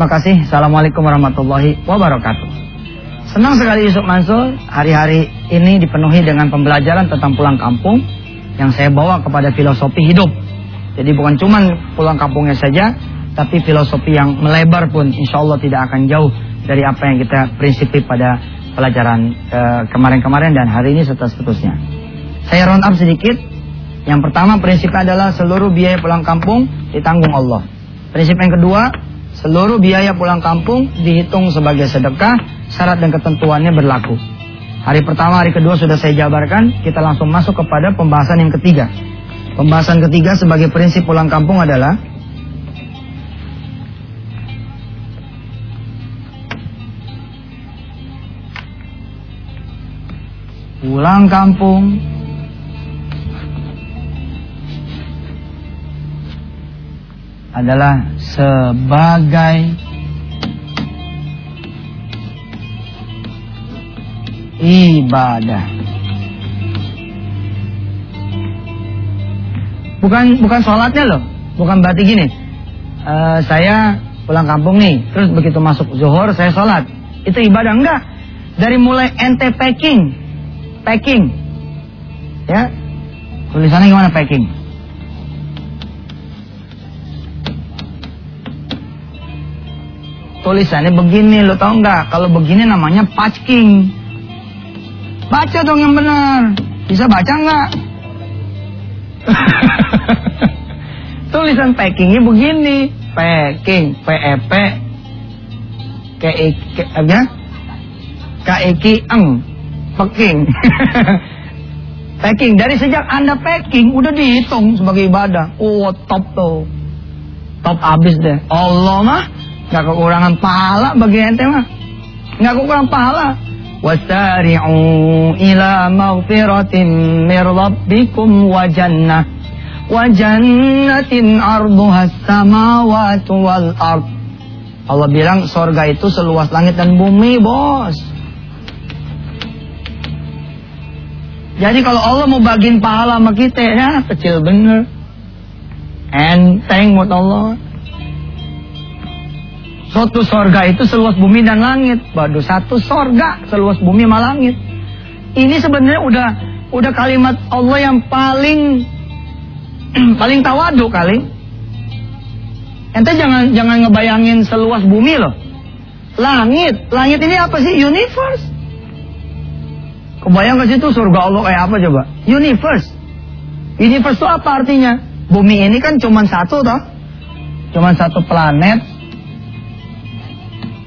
Makasih. Assalamualaikum warahmatullahi wabarakatuh. Senang sekali Yusuf Mansur. Hari-hari ini dipenuhi dengan pembelajaran tentang pulang kampung yang saya bawa kepada filosofi hidup. Jadi bukan cuma pulang kampungnya saja, tapi filosofi yang melebar pun insya Allah tidak akan jauh dari apa yang kita prinsipi pada pelajaran eh, kemarin-kemarin dan hari ini serta seterusnya. Saya round up sedikit. Yang pertama prinsip adalah seluruh biaya pulang kampung ditanggung Allah. Prinsip yang kedua, seluruh biaya pulang kampung dihitung sebagai sedekah, syarat dan ketentuannya berlaku. Hari pertama, hari kedua sudah saya jabarkan, kita langsung masuk kepada pembahasan yang ketiga. Pembahasan ketiga sebagai prinsip pulang kampung adalah pulang kampung adalah sebagai ibadah. Bukan bukan sholatnya loh, bukan berarti gini. Uh, saya pulang kampung nih, terus begitu masuk zuhur saya sholat, itu ibadah enggak? Dari mulai ente packing, packing, ya tulisannya gimana packing? Tulisannya begini lo tau nggak? Kalau begini namanya packing. Baca dong yang benar. Bisa baca nggak? Tulisan packingnya begini. Packing p e p. K e k apa? K k eng. Packing. Packing. Dari sejak anda packing udah dihitung sebagai ibadah. Oh top tuh. Top abis deh. Allah mah Nggak kekurangan pahala bagi ente mah. Nggak kekurangan pahala. Wasari'u ila maghfiratin mir rabbikum wa jannah. Wa jannatin arduha samawati wal ard. Allah bilang sorga itu seluas langit dan bumi, bos. Jadi kalau Allah mau bagiin pahala sama kita, ya kecil bener. Enteng buat Allah. Suatu sorga itu seluas bumi dan langit. Waduh, satu sorga seluas bumi sama langit. Ini sebenarnya udah udah kalimat Allah yang paling paling tawadu kali. Ente jangan jangan ngebayangin seluas bumi loh. Langit, langit ini apa sih? Universe. Kebayang ke situ surga Allah kayak apa coba? Universe. Universe itu apa artinya? Bumi ini kan cuma satu toh. Cuma satu planet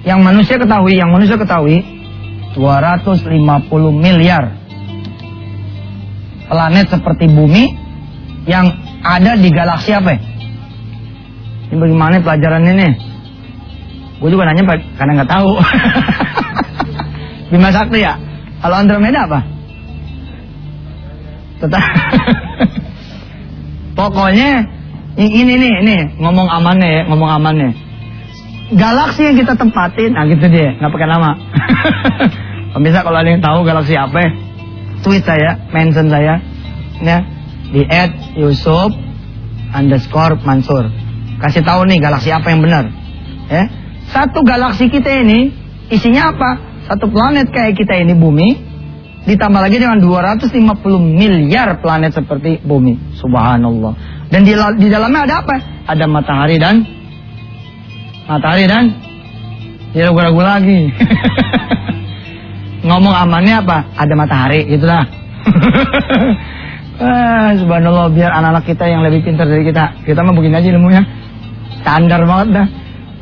yang manusia ketahui, yang manusia ketahui 250 miliar planet seperti bumi yang ada di galaksi apa ya? Ini bagaimana pelajaran ini? Gue juga nanya karena nggak tahu. Bima Sakti ya? Kalau Andromeda apa? Tetap. Pokoknya ini nih, ini ngomong amannya ya, ngomong amannya galaksi yang kita tempatin, nah gitu dia, nggak pakai nama. Pemirsa kalau ada yang tahu galaksi apa, tweet saya, mention saya, ya di at Yusuf underscore Mansur. Kasih tahu nih galaksi apa yang benar. Ya, satu galaksi kita ini isinya apa? Satu planet kayak kita ini bumi, ditambah lagi dengan 250 miliar planet seperti bumi. Subhanallah. Dan di, di dalamnya ada apa? Ada matahari dan matahari dan ya ragu-ragu lagi. Ngomong amannya apa? Ada matahari, itulah. ah, subhanallah biar anak-anak kita yang lebih pintar dari kita. Kita mah begini aja ilmunya. Standar banget dah.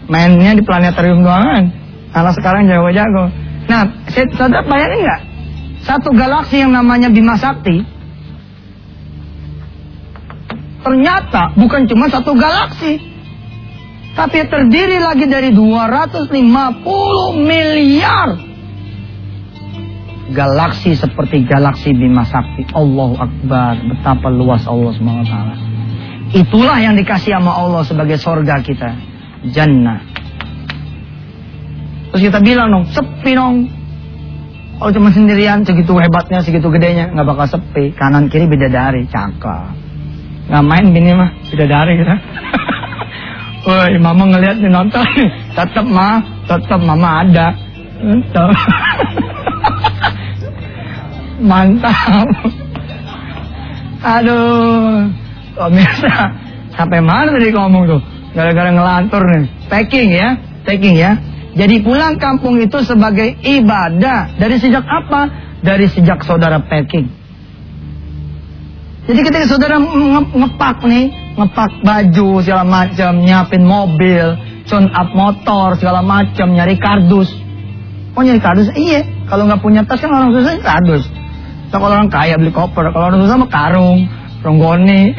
Mainnya di planetarium doang kan. Anak sekarang jago-jago. Nah, saudara bayangin nggak? Satu galaksi yang namanya Bima Sakti ternyata bukan cuma satu galaksi tapi terdiri lagi dari 250 miliar galaksi seperti galaksi Bima Sakti. Allahu Akbar, betapa luas Allah SWT. Itulah yang dikasih sama Allah sebagai sorga kita. Jannah. Terus kita bilang dong, sepi dong. Kalau cuma sendirian, segitu hebatnya, segitu gedenya, nggak bakal sepi. Kanan kiri beda dari, cakep. Nggak main bini mah, beda dari kita. Woi, mama ngeliat nonton. Tetap mah, tetap mama ada. Mantap. Aduh. Pemirsa, sampai mana tadi ngomong tuh? Gara-gara ngelantur nih. Packing ya, packing ya. Jadi pulang kampung itu sebagai ibadah. Dari sejak apa? Dari sejak saudara packing. Jadi ketika saudara ngepak nih, ngepak baju segala macam, nyiapin mobil, tune up motor segala macam, nyari kardus. Oh nyari kardus? Iya. Kalau nggak punya tas kan orang susah kardus. So, kalau orang kaya beli koper, kalau orang susah mah karung, ronggoni.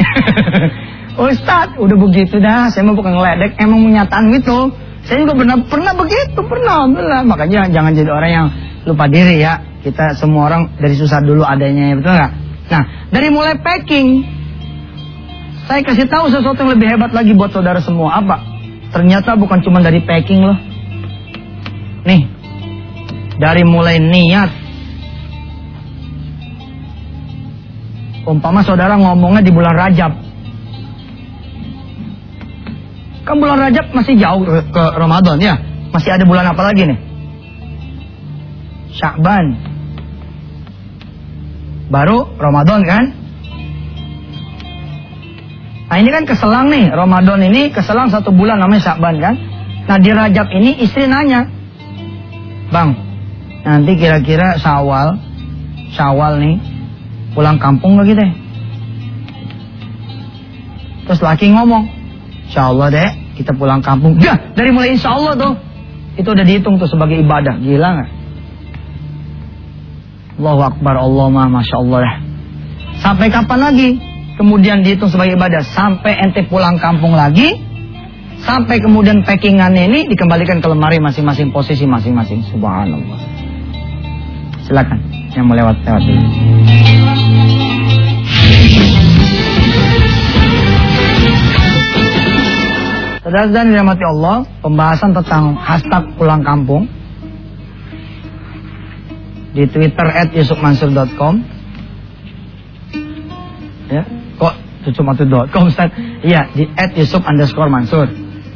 Ustad, udah begitu dah. Saya mau bukan ngeledek, emang menyataan gitu. Saya juga pernah pernah begitu, pernah, pernah. Makanya jangan jadi orang yang lupa diri ya. Kita semua orang dari susah dulu adanya, betul nggak? Nah, dari mulai packing, saya kasih tahu sesuatu yang lebih hebat lagi buat saudara semua. Apa? Ternyata bukan cuma dari packing loh. Nih, dari mulai niat. Umpama saudara ngomongnya di bulan Rajab. Kan bulan Rajab masih jauh ke Ramadan ya. Masih ada bulan apa lagi nih? Syakban. Baru Ramadan kan? Nah ini kan keselang nih, Ramadan ini keselang satu bulan namanya Syakban kan? Nah di Rajab ini istri nanya, Bang, nanti kira-kira Syawal, Syawal nih, pulang kampung gak gitu? Terus laki ngomong, Insya Allah deh, kita pulang kampung. Ya, dari mulai Insya Allah tuh, itu udah dihitung tuh sebagai ibadah, gila gak? Allahu Akbar, Allah Masya Allah ya. Sampai kapan lagi? Kemudian dihitung sebagai ibadah. Sampai ente pulang kampung lagi. Sampai kemudian packingannya ini dikembalikan ke lemari masing-masing posisi masing-masing. Subhanallah. Silakan yang mau lewat lewat ini. Saudara-saudara dirahmati Allah, pembahasan tentang hashtag pulang kampung di Twitter yusufmansur.com ya cucumatu.com Ustaz? Iya di at yusuf underscore mansur.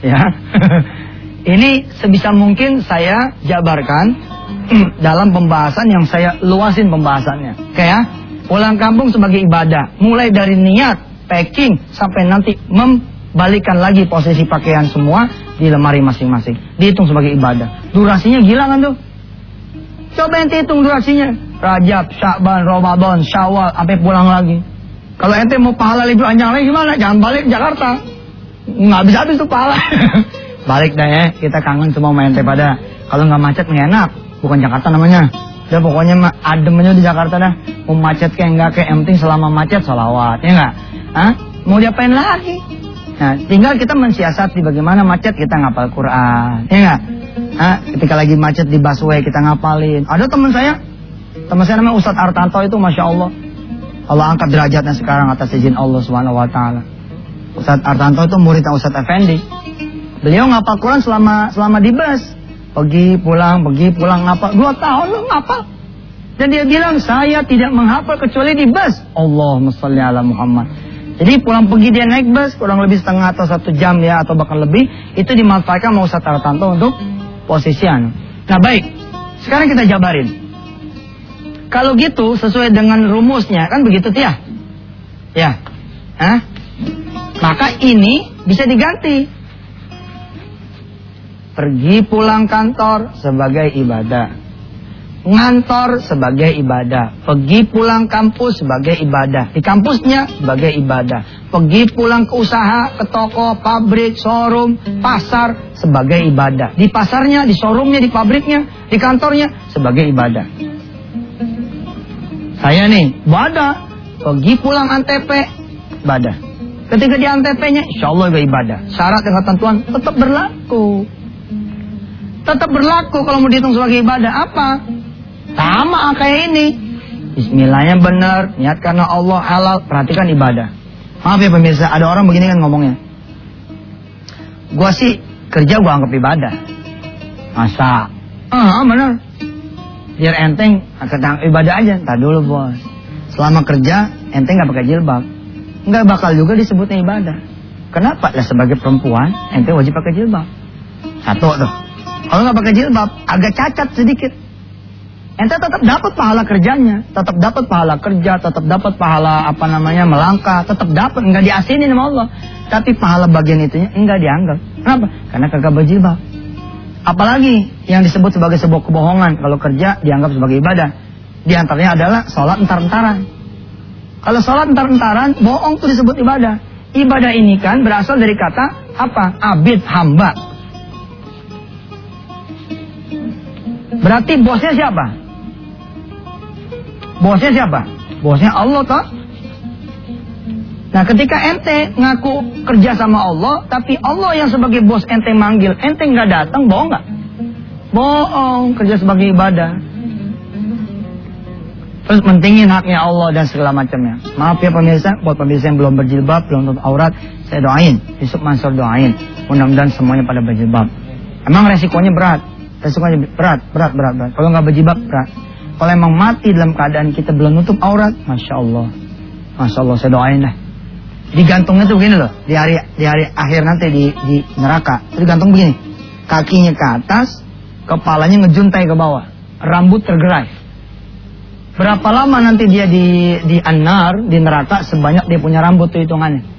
Ya. Ini sebisa mungkin saya jabarkan dalam pembahasan yang saya luasin pembahasannya. Kayak pulang kampung sebagai ibadah. Mulai dari niat packing sampai nanti membalikan lagi posisi pakaian semua di lemari masing-masing. Dihitung sebagai ibadah. Durasinya gila kan tuh? Coba ente hitung durasinya. Rajab, Syakban, Ramadan, Syawal, sampai pulang lagi. Kalau ente mau pahala lebih panjang lagi gimana? Jangan balik Jakarta. Nggak bisa habis tuh pahala. balik dah ya, kita kangen semua main ente pada. Kalau nggak macet nggak enak. Bukan Jakarta namanya. Ya pokoknya mah adem aja di Jakarta dah. Mau macet kayak enggak kayak yang selama macet salawat, ya enggak? Hah? Mau diapain lagi? Nah, tinggal kita mensiasati bagaimana macet kita ngapal Quran, ya enggak? Hah? Ketika lagi macet di busway kita ngapalin. Ada teman saya, teman saya namanya Ustadz Artanto itu Masya Allah. Allah angkat derajatnya sekarang atas izin Allah Subhanahu Wa Taala. Ustadz Artanto itu muridnya Ustadz Effendi. Beliau ngapal Quran selama selama di bus. Pergi pulang, pergi pulang ngapal. Dua tahun lu ngapal. Dan dia bilang saya tidak menghafal kecuali di bus. Allah sholli ala Muhammad. Jadi pulang pergi dia naik bus kurang lebih setengah atau satu jam ya atau bahkan lebih itu dimanfaatkan mau Ustadz Artanto untuk posisian. Nah baik, sekarang kita jabarin. Kalau gitu sesuai dengan rumusnya kan begitu ya? Ya, Hah? maka ini bisa diganti. Pergi pulang kantor sebagai ibadah ngantor sebagai ibadah, pergi pulang kampus sebagai ibadah, di kampusnya sebagai ibadah, pergi pulang ke usaha, ke toko, pabrik, showroom, pasar sebagai ibadah, di pasarnya, di showroomnya, di pabriknya, di kantornya sebagai ibadah. Saya nih, ibadah, pergi pulang antep, ibadah. Ketika di antepnya, insya Allah ibadah. Syarat dan ketentuan tetap berlaku. Tetap berlaku kalau mau dihitung sebagai ibadah. Apa? Sama kayak ini. Bismillahnya benar, niat karena Allah halal, perhatikan ibadah. Maaf ya pemirsa, ada orang begini kan ngomongnya. Gua sih kerja gua anggap ibadah. Masa? Ah, benar. Biar enteng, ketang ibadah aja. Tak dulu bos. Selama kerja, enteng nggak pakai jilbab. Nggak bakal juga disebutnya ibadah. Kenapa? Lah sebagai perempuan, ente wajib pakai jilbab. Satu tuh. Kalau nggak pakai jilbab, agak cacat sedikit. Ente tetap dapat pahala kerjanya, tetap dapat pahala kerja, tetap dapat pahala apa namanya melangkah, tetap dapat, nggak diasinin sama Allah. Tapi pahala bagian itunya enggak dianggap. Kenapa? Karena kagak berjilbab. Apalagi yang disebut sebagai sebuah kebohongan kalau kerja dianggap sebagai ibadah. Di antaranya adalah sholat entar-entaran. Kalau sholat entar-entaran, bohong itu disebut ibadah. Ibadah ini kan berasal dari kata apa? Abid, hamba. Berarti bosnya siapa? Bosnya siapa? Bosnya Allah toh. Nah ketika ente ngaku kerja sama Allah, tapi Allah yang sebagai bos ente manggil, ente nggak datang, bohong nggak? Bohong, kerja sebagai ibadah. Terus mentingin haknya Allah dan segala macamnya. Maaf ya pemirsa, buat pemirsa yang belum berjilbab, belum tutup aurat, saya doain. Yusuf Mansur doain. Mudah-mudahan semuanya pada berjilbab. Emang resikonya berat. Resikonya berat, berat, berat, berat. Kalau nggak berjilbab, berat. Kalau emang mati dalam keadaan kita belum nutup aurat, Masya Allah. Masya Allah, saya doain dah digantungnya tuh begini loh. Di hari di hari akhir nanti di di neraka. Itu digantung begini. Kakinya ke atas kepalanya ngejuntai ke bawah. Rambut tergerai. Berapa lama nanti dia di di anar di neraka sebanyak dia punya rambut tuh hitungannya?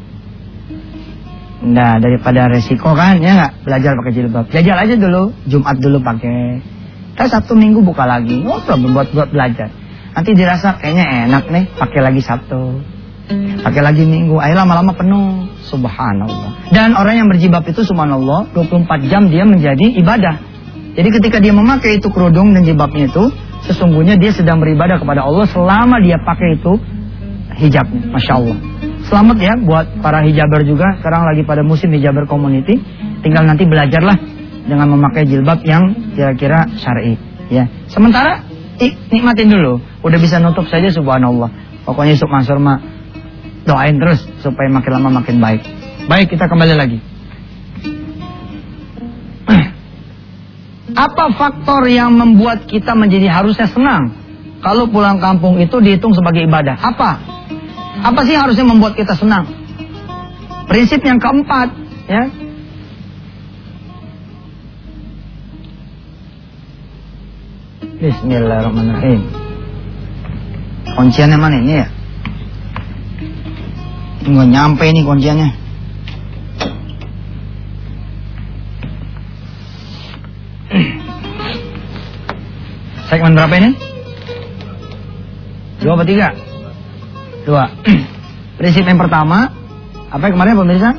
Nah daripada resiko kan ya nggak? Belajar pakai jilbab. Jajal aja dulu. Jumat dulu pakai. Terus Sabtu Minggu buka lagi. Problem buat buat belajar. Nanti dirasa kayaknya enak nih pakai lagi Sabtu Pakai lagi minggu, ayo lama-lama penuh. Subhanallah. Dan orang yang berjibab itu subhanallah 24 jam dia menjadi ibadah. Jadi ketika dia memakai itu kerudung dan jibabnya itu, sesungguhnya dia sedang beribadah kepada Allah selama dia pakai itu hijabnya. Masya Allah. Selamat ya buat para hijaber juga. Sekarang lagi pada musim hijaber community. Tinggal nanti belajarlah dengan memakai jilbab yang kira-kira syar'i. Ya. Sementara nikmatin dulu. Udah bisa nutup saja subhanallah. Pokoknya Yusuf Mansur mah Doain terus supaya makin lama makin baik. Baik, kita kembali lagi. Apa faktor yang membuat kita menjadi harusnya senang? Kalau pulang kampung itu dihitung sebagai ibadah. Apa? Apa sih harusnya membuat kita senang? Prinsip yang keempat, ya. Bismillahirrahmanirrahim. Kunciannya mana ini ya? Nggak nyampe nih kunciannya. Segmen berapa ini? Dua atau tiga? Dua. Prinsip yang pertama, apa yang kemarin pemirsa?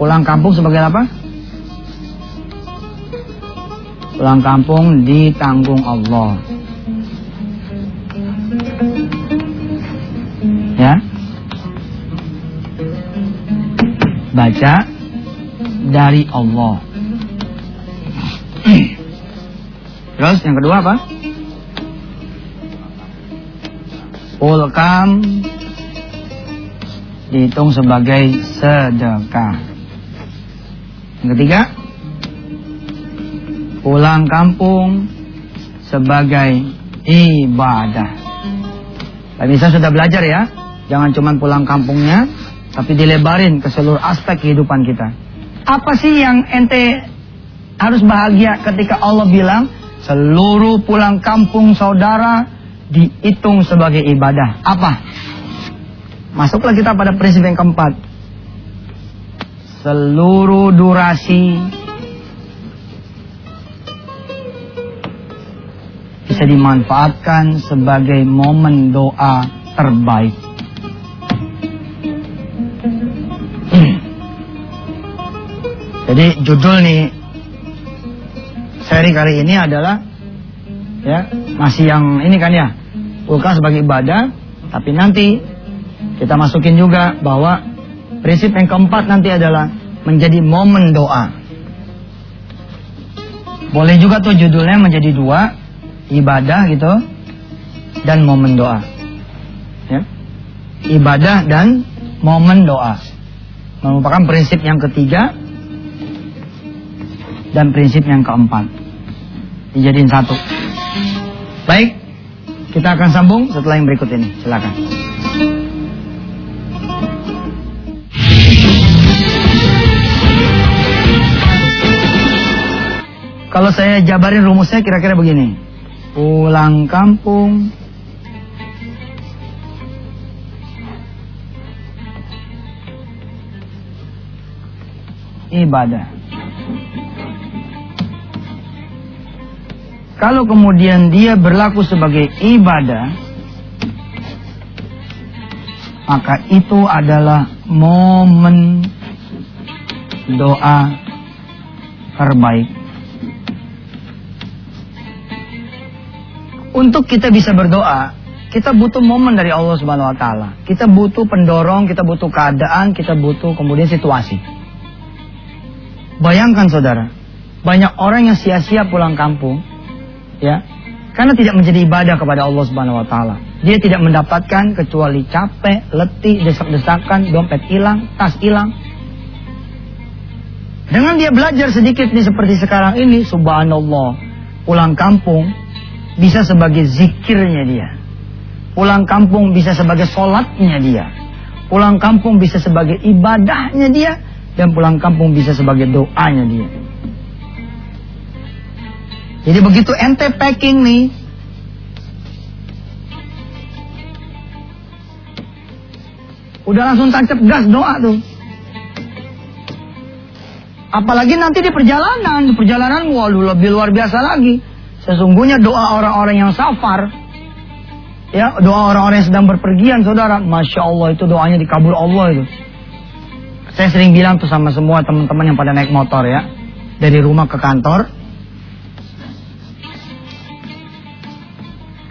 Pulang kampung sebagai apa? Pulang kampung ditanggung Allah. Baca dari Allah. Terus yang kedua apa? Ulkam dihitung sebagai sedekah. Yang ketiga, pulang kampung sebagai ibadah. Tapi bisa sudah belajar ya, jangan cuma pulang kampungnya, tapi dilebarin ke seluruh aspek kehidupan kita. Apa sih yang ente harus bahagia ketika Allah bilang seluruh pulang kampung saudara dihitung sebagai ibadah? Apa? Masuklah kita pada prinsip yang keempat. Seluruh durasi bisa dimanfaatkan sebagai momen doa terbaik. Jadi judul nih seri kali ini adalah ya masih yang ini kan ya ulka sebagai ibadah, tapi nanti kita masukin juga bahwa prinsip yang keempat nanti adalah menjadi momen doa. Boleh juga tuh judulnya menjadi dua ibadah gitu dan momen doa. Ya. Ibadah dan momen doa merupakan prinsip yang ketiga dan prinsip yang keempat. Dijadiin satu. Baik, kita akan sambung setelah yang berikut ini. Silakan. Kalau saya jabarin rumusnya kira-kira begini. Pulang kampung. Ibadah. Kalau kemudian dia berlaku sebagai ibadah, maka itu adalah momen doa terbaik Untuk kita bisa berdoa, kita butuh momen dari Allah Subhanahu wa taala. Kita butuh pendorong, kita butuh keadaan, kita butuh kemudian situasi. Bayangkan Saudara, banyak orang yang sia-sia pulang kampung ya, karena tidak menjadi ibadah kepada Allah Subhanahu wa taala. Dia tidak mendapatkan kecuali capek, letih, desak-desakan, dompet hilang, tas hilang. Dengan dia belajar sedikit nih seperti sekarang ini, subhanallah, pulang kampung bisa sebagai zikirnya dia. Pulang kampung bisa sebagai sholatnya dia. Pulang kampung bisa sebagai ibadahnya dia. Dan pulang kampung bisa sebagai doanya dia. Jadi begitu ente packing nih. Udah langsung tancap gas doa tuh. Apalagi nanti di perjalanan. Di perjalanan waduh lebih luar biasa lagi. Sesungguhnya doa orang-orang yang safar, ya doa orang-orang yang sedang berpergian, saudara, masya Allah itu doanya dikabul Allah itu. Saya sering bilang tuh sama semua teman-teman yang pada naik motor ya, dari rumah ke kantor,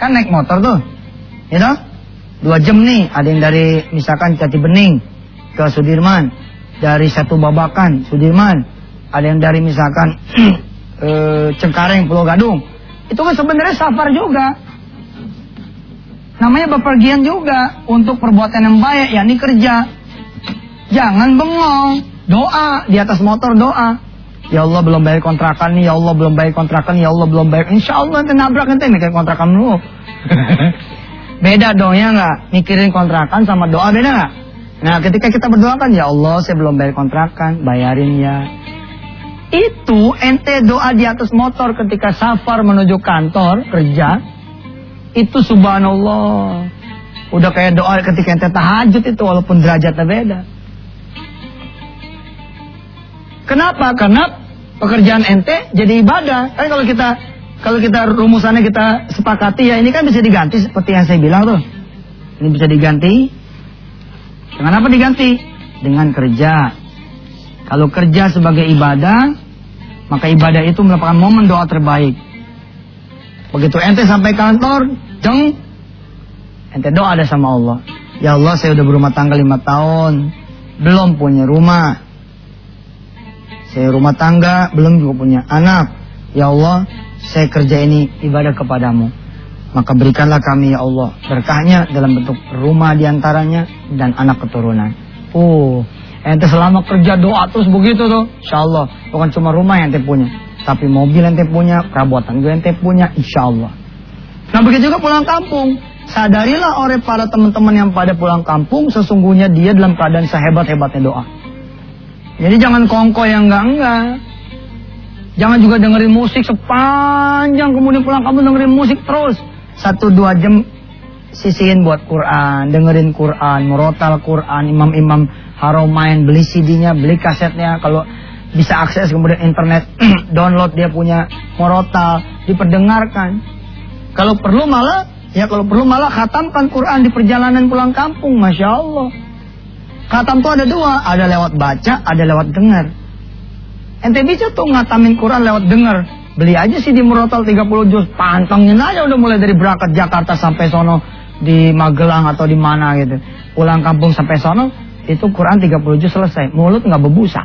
kan naik motor tuh, you know? dua jam nih, ada yang dari misalkan Jati Bening ke Sudirman, dari satu babakan Sudirman, ada yang dari misalkan eh, Cengkareng Pulau Gadung, itu kan sebenarnya safar juga. Namanya bepergian juga untuk perbuatan yang baik, yakni kerja. Jangan bengong, doa di atas motor doa. Ya Allah belum bayar kontrakan nih, ya Allah belum bayar kontrakan, ya Allah belum bayar. Insya Allah nanti nabrak nanti mikir kontrakan dulu. beda dong ya nggak? Mikirin kontrakan sama doa beda nggak? Nah ketika kita berdoa kan ya Allah saya belum bayar kontrakan, bayarin ya. Itu ente doa di atas motor ketika safar menuju kantor kerja. Itu subhanallah. Udah kayak doa ketika ente tahajud itu walaupun derajatnya beda. Kenapa? Karena pekerjaan ente jadi ibadah. Kan kalau kita kalau kita rumusannya kita sepakati ya ini kan bisa diganti seperti yang saya bilang tuh. Ini bisa diganti. Dengan apa diganti? Dengan kerja. Kalau kerja sebagai ibadah, maka ibadah itu merupakan momen doa terbaik. Begitu ente sampai kantor, jeng, ente doa ada sama Allah. Ya Allah, saya udah berumah tangga lima tahun, belum punya rumah. Saya rumah tangga, belum juga punya anak. Ya Allah, saya kerja ini ibadah kepadamu. Maka berikanlah kami ya Allah berkahnya dalam bentuk rumah di antaranya dan anak keturunan. Oh, Ente selama kerja doa terus begitu tuh. Insya Allah. Bukan cuma rumah yang ente punya. Tapi mobil yang ente punya, perabotan gue ente punya. Insya Allah. Nah begitu juga pulang kampung. Sadarilah oleh para teman-teman yang pada pulang kampung. Sesungguhnya dia dalam keadaan sehebat-hebatnya doa. Jadi jangan kongko yang enggak-enggak. Jangan juga dengerin musik sepanjang kemudian pulang kampung dengerin musik terus. Satu dua jam sisihin buat Quran, dengerin Quran, merotal Quran, imam-imam main beli CD-nya, beli kasetnya, kalau bisa akses kemudian internet, download dia punya morotal, diperdengarkan. Kalau perlu malah, ya kalau perlu malah khatamkan Quran di perjalanan pulang kampung, Masya Allah. Khatam tuh ada dua, ada lewat baca, ada lewat dengar. Ente bisa tuh ngatamin Quran lewat dengar. Beli aja sih di Murotal 30 juz, pantengin aja udah mulai dari berangkat Jakarta sampai sono di Magelang atau di mana gitu. Pulang kampung sampai sono, itu Quran 30 juz selesai. Mulut nggak berbusa.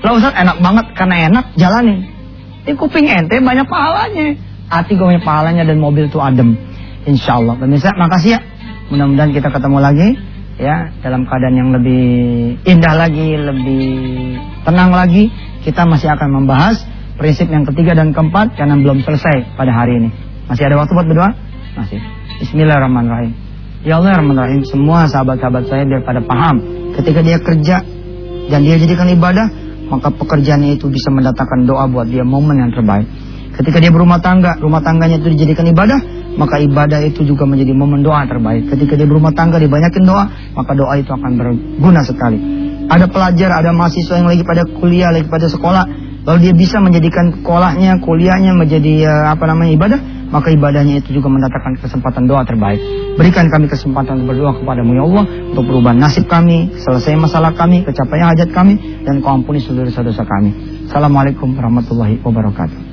Lah Ustaz enak banget karena enak jalanin. Ini kuping ente banyak pahalanya. Hati gue banyak pahalanya dan mobil tuh adem. Insya Allah. Pemirsa makasih ya. Mudah-mudahan kita ketemu lagi ya dalam keadaan yang lebih indah lagi, lebih tenang lagi. Kita masih akan membahas prinsip yang ketiga dan keempat karena belum selesai pada hari ini. Masih ada waktu buat berdoa? Masih. Bismillahirrahmanirrahim. Ya Allah Rahman semua sahabat-sahabat saya biar pada paham ketika dia kerja dan dia jadikan ibadah maka pekerjaannya itu bisa mendatangkan doa buat dia momen yang terbaik. Ketika dia berumah tangga, rumah tangganya itu dijadikan ibadah, maka ibadah itu juga menjadi momen doa terbaik. Ketika dia berumah tangga dibanyakin doa, maka doa itu akan berguna sekali. Ada pelajar, ada mahasiswa yang lagi pada kuliah, lagi pada sekolah, lalu dia bisa menjadikan sekolahnya, kuliahnya menjadi uh, apa namanya ibadah, maka ibadahnya itu juga mendatangkan kesempatan doa terbaik. Berikan kami kesempatan untuk berdoa kepadamu ya Allah untuk berubah nasib kami, selesai masalah kami, kecapaian hajat kami, dan kau seluruh dosa-dosa kami. Assalamualaikum warahmatullahi wabarakatuh.